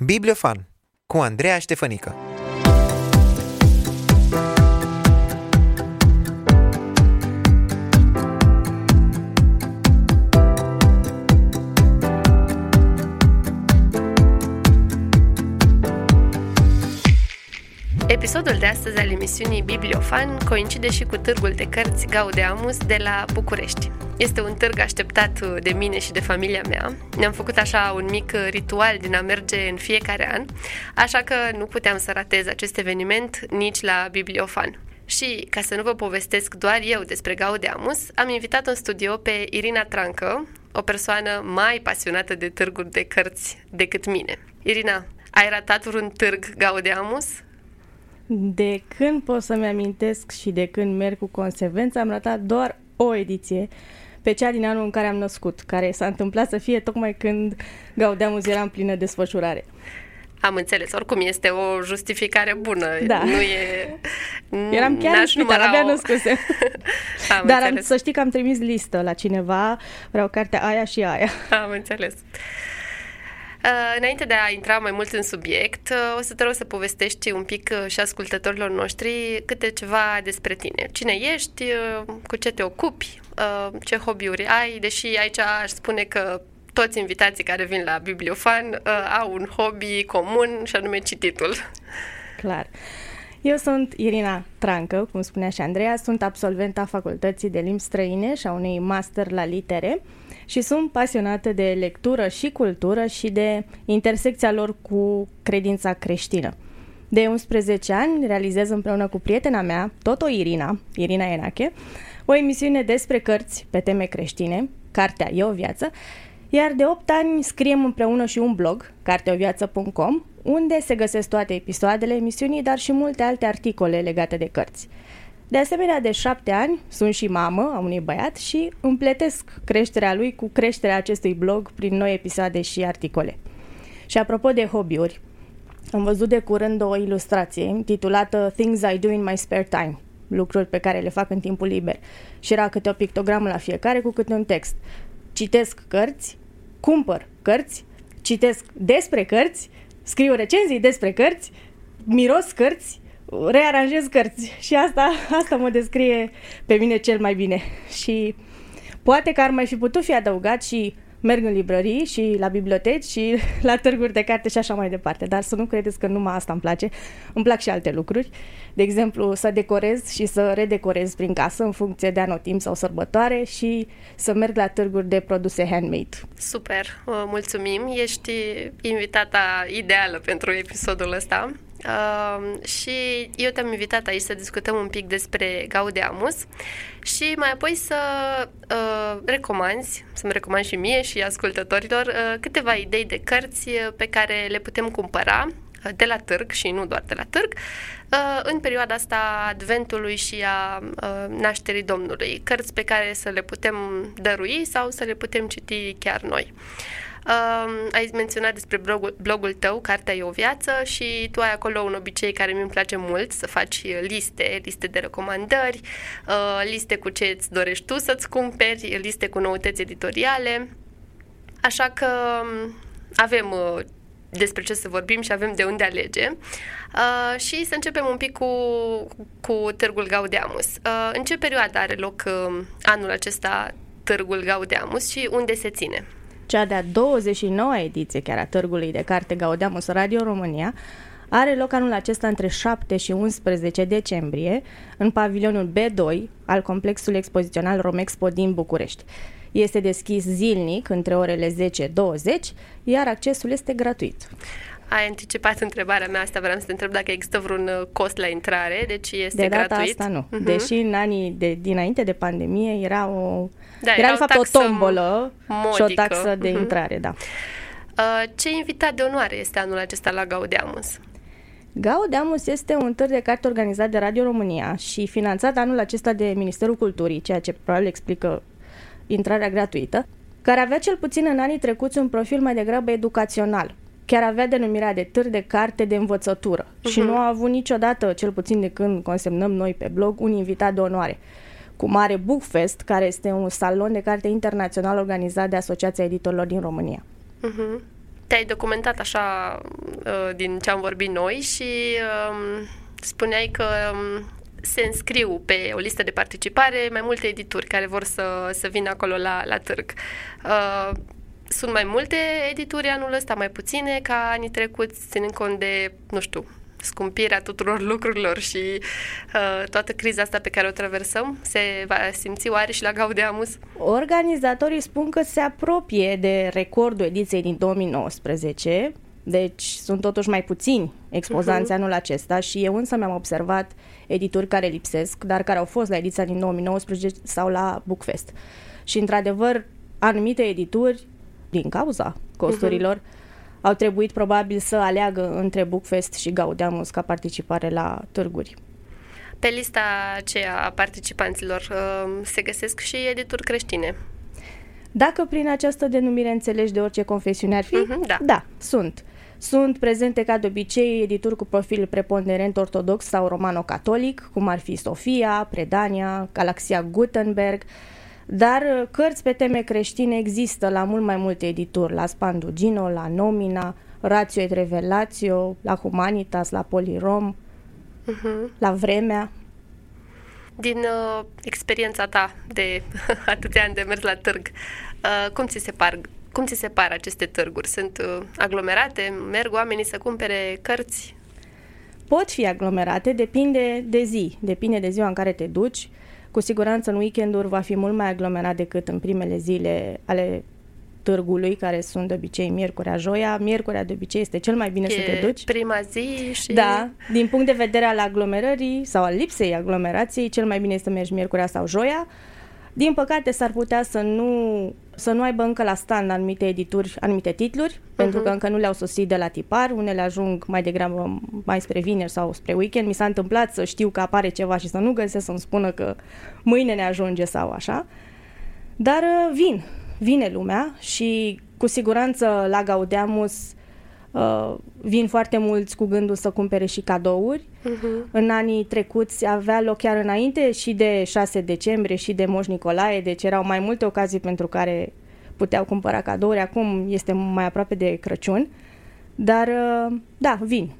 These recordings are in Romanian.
Bibliofan cu Andreea Ștefănică Episodul de astăzi al emisiunii Bibliofan coincide și cu târgul de cărți Gaudeamus de la București. Este un târg așteptat de mine și de familia mea. Ne-am făcut așa un mic ritual din a merge în fiecare an, așa că nu puteam să ratez acest eveniment nici la Bibliofan. Și, ca să nu vă povestesc doar eu despre Gaudeamus, am invitat în studio pe Irina Trancă, o persoană mai pasionată de târguri de cărți decât mine. Irina, ai ratat vreun târg Gaudeamus? De când pot să-mi amintesc și de când merg cu consecvență, am ratat doar o ediție pe cea din anul în care am născut, care s-a întâmplat să fie tocmai când Gaudeamus era în plină desfășurare. Am înțeles, oricum este o justificare bună. Da. Nu e... Eram chiar în spital, abia născuse. am Dar am, înțeles. să știi că am trimis listă la cineva, vreau cartea aia și aia. Am înțeles. Uh, Înainte de a intra mai mult în subiect, uh, o să te rog să povestești un pic uh, și ascultătorilor noștri câte ceva despre tine. Cine ești, uh, cu ce te ocupi, uh, ce hobby-uri ai, deși aici aș spune că toți invitații care vin la Bibliofan uh, au un hobby comun și anume cititul. Clar. Eu sunt Irina Trancă, cum spunea și Andreea, sunt absolventa Facultății de Limbi Străine și a unei master la litere și sunt pasionată de lectură și cultură și de intersecția lor cu credința creștină. De 11 ani realizez împreună cu prietena mea, tot o Irina, Irina Enache, o emisiune despre cărți pe teme creștine, Cartea e o viață, iar de 8 ani scriem împreună și un blog, carteoviață.com, unde se găsesc toate episoadele emisiunii, dar și multe alte articole legate de cărți. De asemenea, de șapte ani sunt și mamă a unui băiat și împletesc creșterea lui cu creșterea acestui blog prin noi episoade și articole. Și apropo de hobby-uri, am văzut de curând o ilustrație intitulată Things I Do in My Spare Time, lucruri pe care le fac în timpul liber. Și era câte o pictogramă la fiecare cu câte un text. Citesc cărți, cumpăr cărți, citesc despre cărți, scriu recenzii despre cărți, miros cărți, rearanjez cărți și asta, asta mă descrie pe mine cel mai bine. Și poate că ar mai fi putut fi adăugat și merg în librării și la biblioteci și la târguri de carte și așa mai departe. Dar să nu credeți că numai asta îmi place. Îmi plac și alte lucruri. De exemplu, să decorez și să redecorez prin casă în funcție de anotimp sau sărbătoare și să merg la târguri de produse handmade. Super, uh, mulțumim. Ești invitata ideală pentru episodul ăsta. Uh, și eu te-am invitat aici să discutăm un pic despre Gaudeamus și mai apoi să uh, recomanzi, să-mi recomand și mie și ascultătorilor uh, câteva idei de cărți pe care le putem cumpăra uh, de la târg și nu doar de la târg, uh, în perioada asta a Adventului și a uh, nașterii Domnului. Cărți pe care să le putem dărui sau să le putem citi chiar noi. Uh, ai menționat despre blogul, blogul tău, Cartea e o viață și tu ai acolo un obicei care mi-mi place mult, să faci liste, liste de recomandări, uh, liste cu ce îți dorești tu să-ți cumperi, liste cu noutăți editoriale. Așa că um, avem uh, despre ce să vorbim și avem de unde alege. Uh, și să începem un pic cu, cu Târgul Gaudeamus. Uh, în ce perioadă are loc uh, anul acesta Târgul Gaudeamus și unde se ține? Cea de-a 29 ediție chiar a Târgului de Carte Gaudeamus Radio România are loc anul acesta între 7 și 11 decembrie în pavilionul B2 al complexului expozițional Romexpo din București. Este deschis zilnic între orele 10-20, iar accesul este gratuit. Ai anticipat întrebarea mea asta, vreau să te întreb dacă există vreun uh, cost la intrare, deci este de data gratuit. asta nu. Mhm. Deși în anii de, dinainte de pandemie era o Da, era era de o fapt o taxă tombolă și o modică. taxă de Mhm. intrare, da. Uh, Ce invitat de onoare este anul acesta la Gaudeamus? Gaudeamus este un târg de carte organizat de Radio România și finanțat anul acesta de Ministerul Culturii, ceea ce probabil explică intrarea gratuită, care avea cel puțin în anii trecuți un profil mai degrabă educațional. Chiar avea denumirea de târg de carte de învățătură uh-huh. și nu a avut niciodată, cel puțin de când consemnăm noi pe blog, un invitat de onoare. Cu mare Bookfest, care este un salon de carte internațional organizat de Asociația Editorilor din România. Uh-huh. te-ai documentat așa uh, din ce am vorbit noi și um, spuneai că um, se înscriu pe o listă de participare mai multe edituri care vor să, să vină acolo la, la târg. Uh, sunt mai multe edituri anul ăsta, mai puține ca anii trecuți, ținând cont de, nu știu, scumpirea tuturor lucrurilor și uh, toată criza asta pe care o traversăm, se va simți oare și la Gaudeamus? Organizatorii spun că se apropie de recordul ediției din 2019, deci sunt totuși mai puțini expozanți uh-huh. anul acesta și eu însă mi-am observat edituri care lipsesc, dar care au fost la ediția din 2019 sau la Bookfest. Și într-adevăr, anumite edituri, din cauza costurilor, uh-huh au trebuit probabil să aleagă între Bookfest și Gaudeamus ca participare la târguri. Pe lista aceea a participanților uh, se găsesc și edituri creștine. Dacă prin această denumire înțelegi de orice confesiune ar fi, uh-huh, da. da, sunt. Sunt prezente ca de obicei edituri cu profil preponderent ortodox sau romano-catolic, cum ar fi Sofia, Predania, Galaxia Gutenberg, dar uh, cărți pe teme creștine există la mult mai multe edituri, la Spandugino, la Nomina, Ratio et Revelatio, la Humanitas, la Polirom, uh-huh. la Vremea. Din uh, experiența ta de atâția ani de mers la târg, uh, cum ți se par cum ți se par aceste târguri? Sunt uh, aglomerate? Merg oamenii să cumpere cărți? Pot fi aglomerate, depinde de zi, depinde de ziua în care te duci. Cu siguranță în weekenduri va fi mult mai aglomerat decât în primele zile ale târgului, care sunt de obicei miercurea, joia. Miercurea de obicei este cel mai bine e să te duci. prima zi și... Da, din punct de vedere al aglomerării sau al lipsei aglomerației, cel mai bine este să mergi miercurea sau joia. Din păcate s-ar putea să nu, să nu aibă încă la stand anumite edituri, anumite titluri, uh-huh. pentru că încă nu le-au sosit de la tipar, unele ajung mai degrabă mai spre vineri sau spre weekend. Mi s-a întâmplat să știu că apare ceva și să nu găsesc să-mi spună că mâine ne ajunge sau așa. Dar uh, vin, vine lumea și cu siguranță la Gaudeamus Uh, vin foarte mulți cu gândul să cumpere și cadouri. Uh-huh. În anii trecuți avea loc chiar înainte și de 6 decembrie și de Moș Nicolae, deci erau mai multe ocazii pentru care puteau cumpăra cadouri. Acum este mai aproape de Crăciun. Dar, uh, da, vin.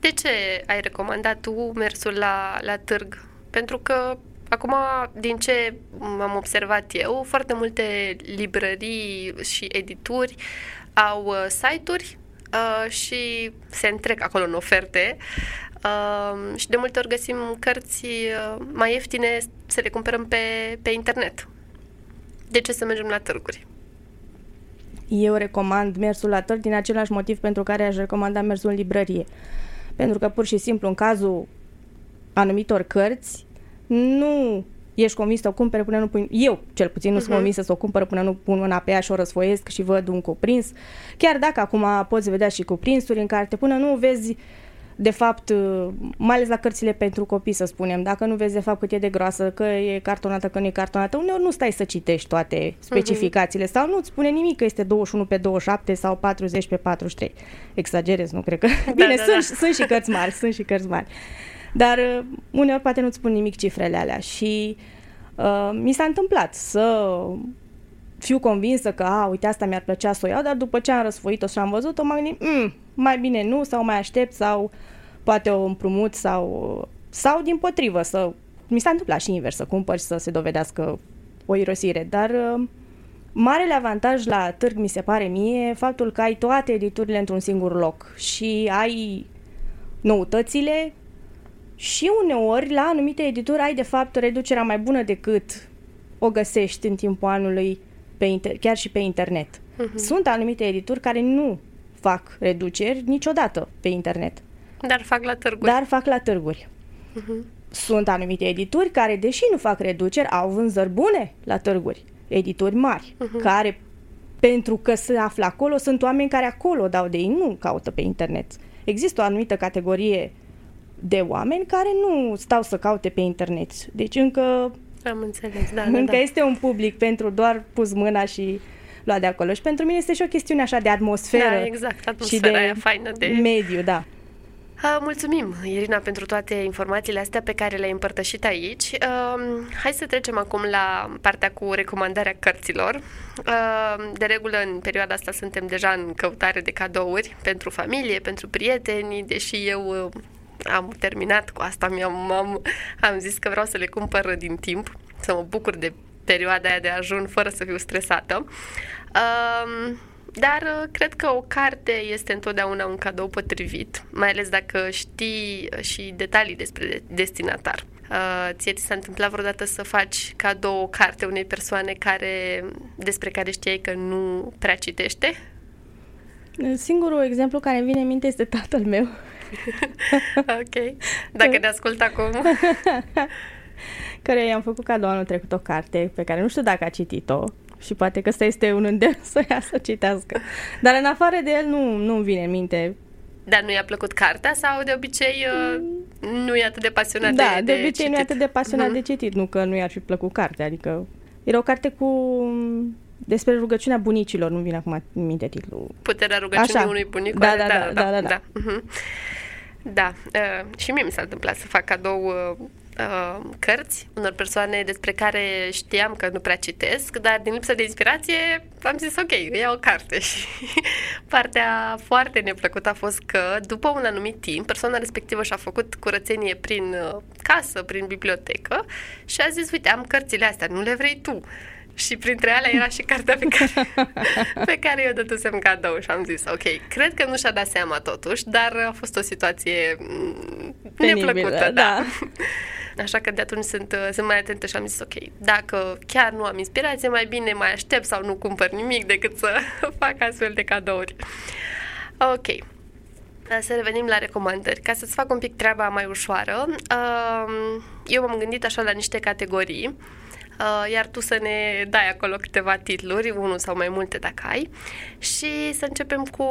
De ce ai recomandat tu mersul la, la târg? Pentru că Acum, din ce am observat eu, foarte multe librării și edituri au uh, site-uri uh, și se întrec acolo în oferte uh, și de multe ori găsim cărți uh, mai ieftine să le cumpărăm pe, pe internet. De ce să mergem la târguri? Eu recomand mersul la târg din același motiv pentru care aș recomanda mersul în librărie. Pentru că pur și simplu în cazul anumitor cărți nu ești convins să o cumpere până nu pui... Eu, cel puțin, nu uh-huh. sunt mhm. convinsă să o cumpăr până nu pun mâna pe ea și o răsfoiesc și văd un cuprins. Chiar dacă acum poți vedea și cuprinsuri în carte, până nu vezi de fapt, mai ales la cărțile pentru copii, să spunem, dacă nu vezi de fapt cât e de groasă, că e cartonată, că nu e cartonată, uneori nu stai să citești toate specificațiile uh-huh. sau nu-ți spune nimic că este 21 pe 27 sau 40 pe 43. Exagerez, nu cred că... Da, Bine, da, sunt, da. sunt și cărți mari, sunt și cărți mari. Dar uh, uneori poate nu-ți spun nimic cifrele alea și uh, mi s-a întâmplat să fiu convinsă că, a, uite, asta mi-ar plăcea să o iau, dar după ce am răsfoit-o și am văzut-o, m-am gândit, mm, mai bine nu, sau mai aștept, sau poate o împrumut, sau, sau din potrivă, să... Mi s-a întâmplat și invers, să cumpăr și să se dovedească o irosire, dar uh, marele avantaj la târg, mi se pare mie, faptul că ai toate editurile într-un singur loc și ai noutățile, și uneori, la anumite edituri, ai de fapt reducerea mai bună decât o găsești în timpul anului pe inter- chiar și pe internet. Uh-huh. Sunt anumite edituri care nu fac reduceri niciodată pe internet. Dar fac la târguri. Dar fac la târguri. Uh-huh. Sunt anumite edituri care, deși nu fac reduceri, au vânzări bune la târguri. Edituri mari, uh-huh. care, pentru că se află acolo, sunt oameni care acolo dau de ei, nu caută pe internet. Există o anumită categorie de oameni care nu stau să caute pe internet. Deci încă am înțeles, da, încă da, da. este un public pentru doar pus mâna și luat de acolo. Și pentru mine este și o chestiune așa de atmosferă. Da, exact, atmosfera și de aia faină de... mediu, da. Mulțumim, Irina, pentru toate informațiile astea pe care le-ai împărtășit aici. Hai să trecem acum la partea cu recomandarea cărților. De regulă, în perioada asta suntem deja în căutare de cadouri pentru familie, pentru prieteni, deși eu am terminat cu asta, mi-am, am, am zis că vreau să le cumpăr din timp, să mă bucur de perioada aia de ajun fără să fiu stresată. Um, dar uh, cred că o carte este întotdeauna un cadou potrivit, mai ales dacă știi uh, și detalii despre destinatar. Uh, ție ți s-a întâmplat vreodată să faci cadou o carte unei persoane care, despre care știai că nu prea citește? Singurul exemplu care îmi vine în minte este tatăl meu. ok. Dacă ne ascultă acum. care i-am făcut cadou anul trecut o carte pe care nu știu dacă a citit-o și poate că ăsta este un îndemn să ia să citească. Dar în afară de el nu, nu vine în minte dar nu i-a plăcut cartea sau de obicei mm. nu e atât de pasionat da, de, de, de obicei citit? nu e atât de pasionat mm. de citit, nu că nu i-ar fi plăcut cartea, adică era o carte cu despre rugăciunea bunicilor, nu vine acum în minte titlul. Puterea rugăciunii Așa. unui bunic. Da, da, da, da, da, da, da. da. Uh-huh. Da, uh, și mie mi s-a întâmplat să fac cadou uh, uh, cărți unor persoane despre care știam că nu prea citesc, dar din lipsă de inspirație am zis ok, iau o carte și partea foarte neplăcută a fost că după un anumit timp persoana respectivă și-a făcut curățenie prin uh, casă, prin bibliotecă și a zis uite, am cărțile astea, nu le vrei tu? Și printre alea era și cartea pe care, pe care eu dădusem cadou și am zis, ok, cred că nu și-a dat seama totuși, dar a fost o situație mm, Penibilă, neplăcută. Da. da. Așa că de atunci sunt, sunt mai atentă și am zis, ok, dacă chiar nu am inspirație, mai bine mai aștept sau nu cumpăr nimic decât să fac astfel de cadouri. Ok. Să revenim la recomandări. Ca să-ți fac un pic treaba mai ușoară, um, eu m-am gândit așa la niște categorii Uh, iar tu să ne dai acolo câteva titluri, unul sau mai multe dacă ai, și să începem cu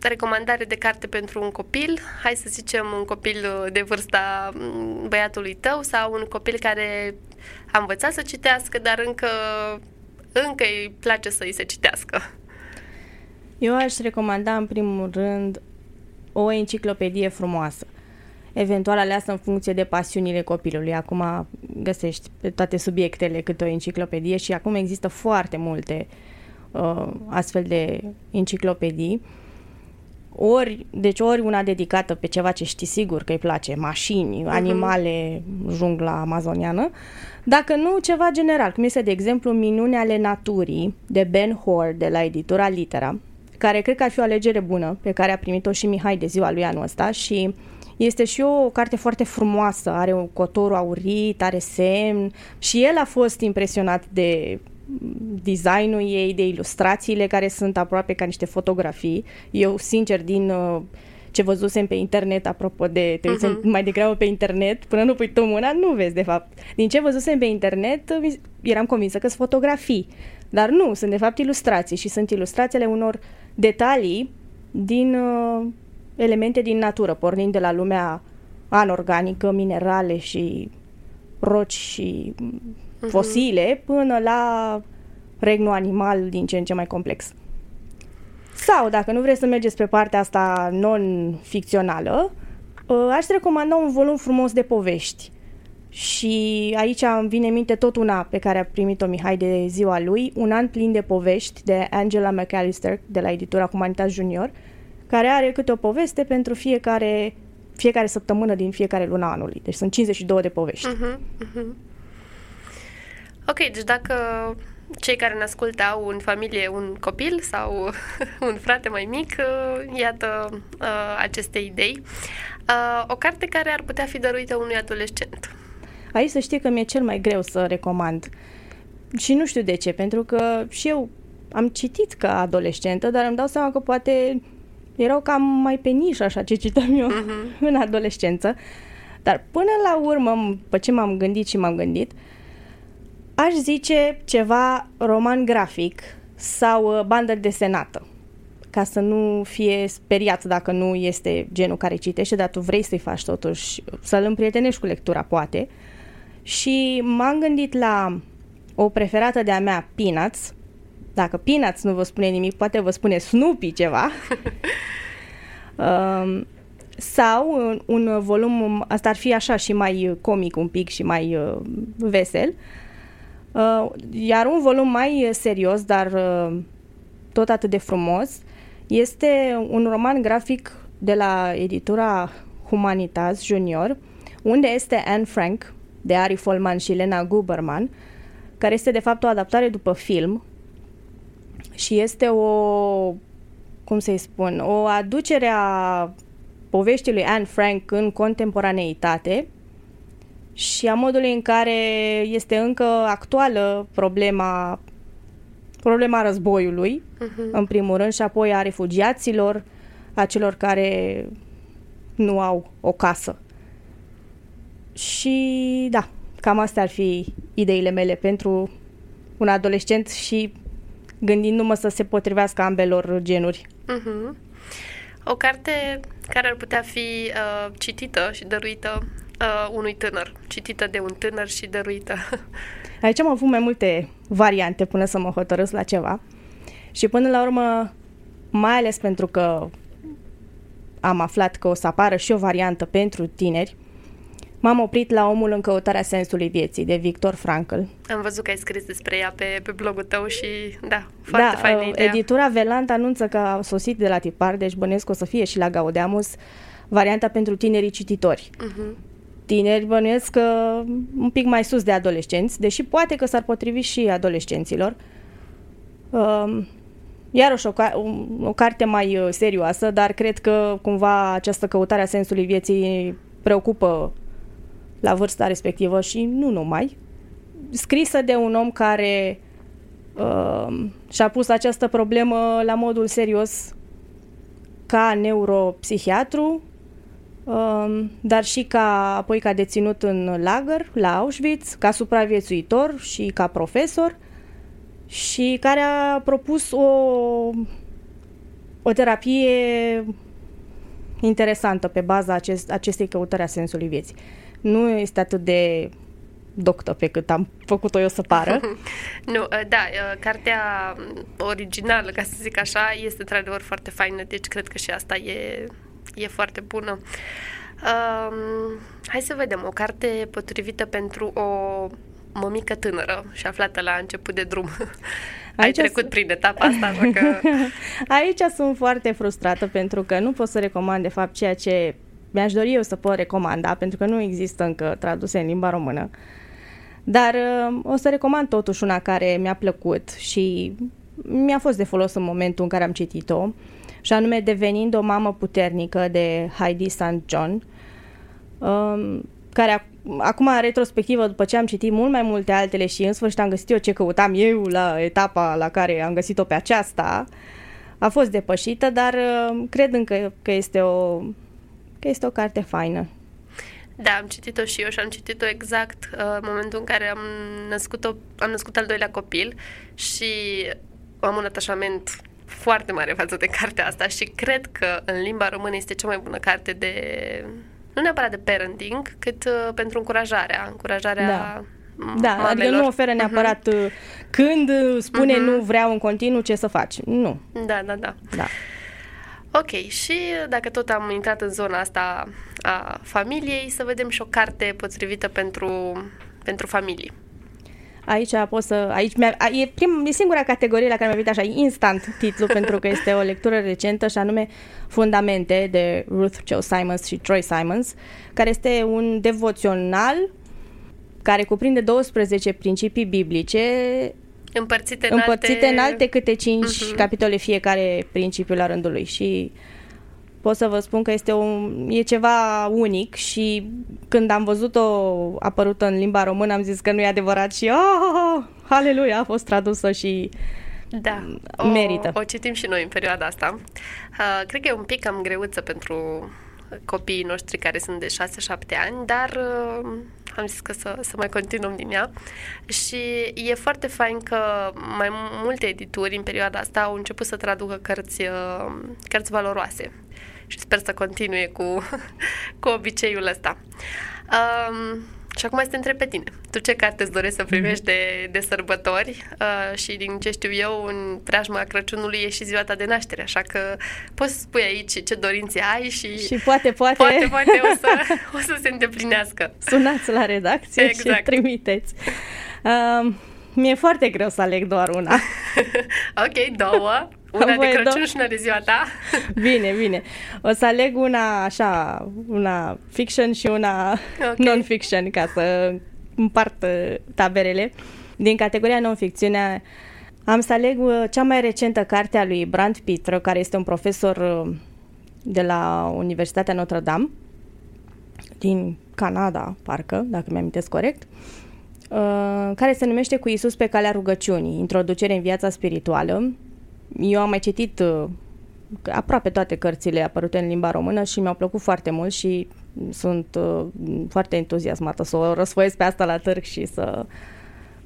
recomandare de carte pentru un copil, hai să zicem un copil de vârsta mm, băiatului tău sau un copil care a învățat să citească, dar încă, încă îi place să îi se citească. Eu aș recomanda în primul rând o enciclopedie frumoasă eventual aleasă în funcție de pasiunile copilului. Acum găsești pe toate subiectele câte o enciclopedie și acum există foarte multe uh, astfel de enciclopedii. Ori, deci ori una dedicată pe ceva ce știi sigur că îi place, mașini, uh-huh. animale, jungla amazoniană, dacă nu, ceva general, cum este, de exemplu, Minune ale naturii de Ben Hoare de la editura Litera, care cred că ar fi o alegere bună, pe care a primit-o și Mihai de ziua lui anul ăsta și este și o carte foarte frumoasă, are un cotor aurit, are semn și el a fost impresionat de designul ei, de ilustrațiile care sunt aproape ca niște fotografii. Eu, sincer, din uh, ce văzusem pe internet, apropo de te uh-huh. mai degrabă pe internet, până nu pui tu mâna, nu vezi de fapt. Din ce văzusem pe internet, eram convinsă că sunt fotografii. Dar nu, sunt de fapt ilustrații și sunt ilustrațiile unor detalii din uh, elemente din natură, pornind de la lumea anorganică, minerale și roci și uh-huh. fosile, până la regnul animal din ce în ce mai complex. Sau, dacă nu vreți să mergeți pe partea asta non-ficțională, ă, aș recomanda un volum frumos de povești. Și aici îmi vine în minte tot una pe care a primit-o Mihai de ziua lui, un an plin de povești de Angela McAllister de la editura Humanitas Junior, care are câte o poveste pentru fiecare, fiecare săptămână din fiecare luna anului. Deci sunt 52 de povești. Uh-huh, uh-huh. Ok, deci dacă cei care ne ascultă au în familie un copil sau un frate mai mic, uh, iată uh, aceste idei. Uh, o carte care ar putea fi dăruită unui adolescent. Aici să știi că mi-e cel mai greu să recomand. Și nu știu de ce, pentru că și eu am citit ca adolescentă, dar îmi dau seama că poate erau cam mai pe nișă așa ce citam eu uh-huh. în adolescență. Dar până la urmă, pe ce m-am gândit și m-am gândit, aș zice ceva roman grafic sau uh, bandă desenată ca să nu fie speriat dacă nu este genul care citește, dar tu vrei să-i faci totuși, să-l împrietenești cu lectura, poate. Și m-am gândit la o preferată de-a mea, Peanuts, dacă Peanuts nu vă spune nimic, poate vă spune Snoopy ceva. um, sau un, un volum, asta ar fi așa și mai comic un pic și mai uh, vesel, uh, iar un volum mai serios, dar uh, tot atât de frumos, este un roman grafic de la editura Humanitas Junior, unde este Anne Frank, de Ari Folman și Lena Guberman, care este de fapt o adaptare după film și este o, cum să-i spun, o aducere a poveștii lui Anne Frank în contemporaneitate și a modului în care este încă actuală problema problema războiului, uh-huh. în primul rând, și apoi a refugiaților, a celor care nu au o casă. Și da, cam astea ar fi ideile mele pentru un adolescent și gândindu-mă să se potrivească ambelor genuri. Uh-huh. O carte care ar putea fi uh, citită și dăruită uh, unui tânăr, citită de un tânăr și dăruită. Aici am avut mai multe variante până să mă hotărăsc la ceva și până la urmă, mai ales pentru că am aflat că o să apară și o variantă pentru tineri, M-am oprit la Omul în căutarea sensului vieții, de Victor Frankl. Am văzut că ai scris despre ea pe, pe blogul tău și, da, foarte da, faină uh, ideea. editura Velant anunță că a sosit de la tipar, deci bănesc că o să fie și la Gaudeamus varianta pentru tinerii cititori. Uh-huh. Tineri bănuiesc că un pic mai sus de adolescenți, deși poate că s-ar potrivi și adolescenților. Uh, iarăși o, o carte mai uh, serioasă, dar cred că cumva această căutare a sensului vieții preocupă la vârsta respectivă și nu numai, scrisă de un om care uh, și-a pus această problemă la modul serios ca neuropsihiatru, uh, dar și ca apoi ca deținut în lagăr la Auschwitz, ca supraviețuitor și ca profesor și care a propus o, o terapie interesantă pe baza acest, acestei căutări a sensului vieții nu este atât de doctă pe cât am făcut-o eu să pară. nu, ă, da, ă, cartea originală, ca să zic așa, este într-adevăr foarte faină, deci cred că și asta e, e foarte bună. Um, hai să vedem, o carte potrivită pentru o mămică tânără și aflată la început de drum. Aici Ai trecut s- prin etapa asta, că... Aici sunt foarte frustrată pentru că nu pot să recomand de fapt ceea ce mi-aș dori eu să pot recomanda, pentru că nu există încă traduse în limba română. Dar uh, o să recomand totuși una care mi-a plăcut și mi-a fost de folos în momentul în care am citit-o, și anume Devenind o mamă puternică de Heidi St. John, um, care acum, în retrospectivă, după ce am citit mult mai multe altele și în sfârșit am găsit eu ce căutam eu la etapa la care am găsit-o pe aceasta, a fost depășită, dar uh, cred încă că este o că este o carte faină. Da, am citit-o și eu și am citit-o exact uh, în momentul în care am născut, o, am născut al doilea copil și am un atașament foarte mare față de cartea asta și cred că în limba română este cea mai bună carte de, nu neapărat de parenting, cât uh, pentru încurajarea, încurajarea da. Da, mamelor. adică nu oferă mhm. neapărat uh-huh. când spune uh-huh. nu vreau în continuu ce să faci. Nu. Da, da, da. da. Ok, și dacă tot am intrat în zona asta a familiei, să vedem și o carte potrivită pentru, pentru familie. Aici pot să... Aici e, prim, e singura categorie la care mi-a venit așa instant titlu, pentru că este o lectură recentă și anume Fundamente de Ruth Joe Simons și Troy Simons, care este un devoțional care cuprinde 12 principii biblice Împărțite în împărțite alte... în alte câte cinci uh-huh. capitole fiecare principiu la rândul lui și pot să vă spun că este un, e ceva unic și când am văzut-o apărută în limba română am zis că nu e adevărat și oh, aleluia, a fost tradusă și da, merită. O, o citim și noi în perioada asta. Uh, cred că e un pic cam greuță pentru copiii noștri care sunt de 6-7 ani, dar uh, am zis că să, să mai continuăm din ea. Și e foarte fain că mai multe edituri în perioada asta au început să traducă cărți, uh, cărți valoroase. Și sper să continue cu, cu obiceiul ăsta. Um, Și acum să te întreb pe tine. Tu ce carte îți dorești să primești de, de sărbători? Uh, și din ce știu eu, în preajma Crăciunului e și ziua ta de naștere, așa că poți să spui aici ce dorințe ai și... Și poate, poate... Poate, poate o să, o să se îndeplinească. Sunați la redacție exact. și trimiteți. Uh, mi-e foarte greu să aleg doar una. ok, două. Una de Crăciun și una de ziua ta. Bine, bine. O să aleg una așa, una fiction și una okay. non-fiction ca să împart uh, taberele. Din categoria non-ficțiune am să aleg uh, cea mai recentă carte a lui Brand Pitră, care este un profesor uh, de la Universitatea Notre-Dame din Canada, parcă, dacă mi-am corect, care se numește Cu Isus pe calea rugăciunii, introducere în viața spirituală, eu am mai citit uh, aproape toate cărțile apărute în limba română și mi-au plăcut foarte mult și sunt uh, foarte entuziasmată să o răsfoiesc pe asta la târg și să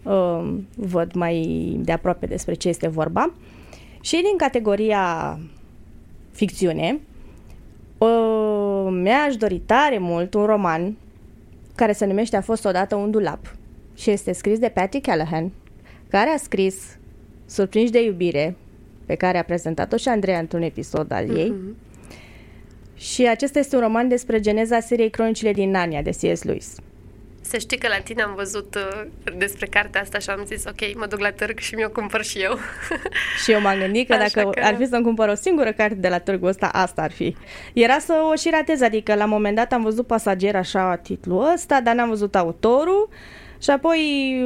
uh, văd mai de aproape despre ce este vorba. Și din categoria ficțiune, uh, mi-aș dori tare mult un roman care se numește A fost odată un dulap și este scris de Patty Callahan, care a scris Surprinși de iubire, pe care a prezentat-o și Andreea într-un episod al ei. Uh-huh. Și acesta este un roman despre geneza seriei Cronicile din Narnia de C.S. Lewis. Să știi că la tine am văzut uh, despre cartea asta și am zis, ok, mă duc la târg și mi-o cumpăr și eu. și eu m-am gândit că dacă că... ar fi să-mi cumpăr o singură carte de la târgul ăsta, asta ar fi. Era să o și ratez, adică la un moment dat am văzut pasager așa titlul ăsta, dar n-am văzut autorul și apoi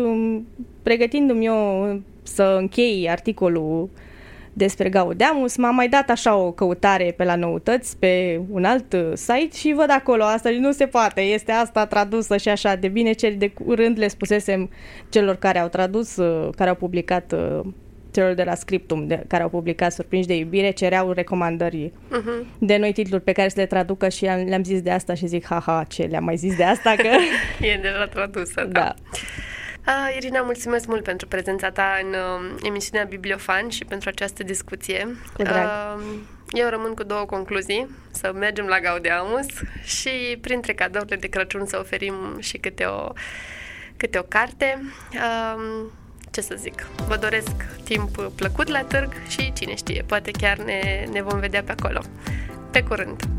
um, pregătindu-mi eu să închei articolul despre Gaudeamus. M-am mai dat așa o căutare pe la noutăți, pe un alt uh, site și văd acolo asta și nu se poate, este asta tradusă și așa. De bine ce de curând le spusesem celor care au tradus, uh, care au publicat uh, celor de la Scriptum, de, care au publicat Surprinși de iubire, cereau recomandări uh-huh. de noi titluri pe care să le traducă și le-am zis de asta și zic, haha, ce le-am mai zis de asta, că... e de la tradusă, da. da. Uh, Irina, mulțumesc mult pentru prezența ta în uh, emisiunea Bibliofan și pentru această discuție. Cu drag. Uh, eu rămân cu două concluzii. Să mergem la Gaudeamus și printre cadourile de Crăciun să oferim și câte o, câte o carte. Uh, ce să zic, vă doresc timp plăcut la târg și cine știe, poate chiar ne, ne vom vedea pe acolo. Pe curând!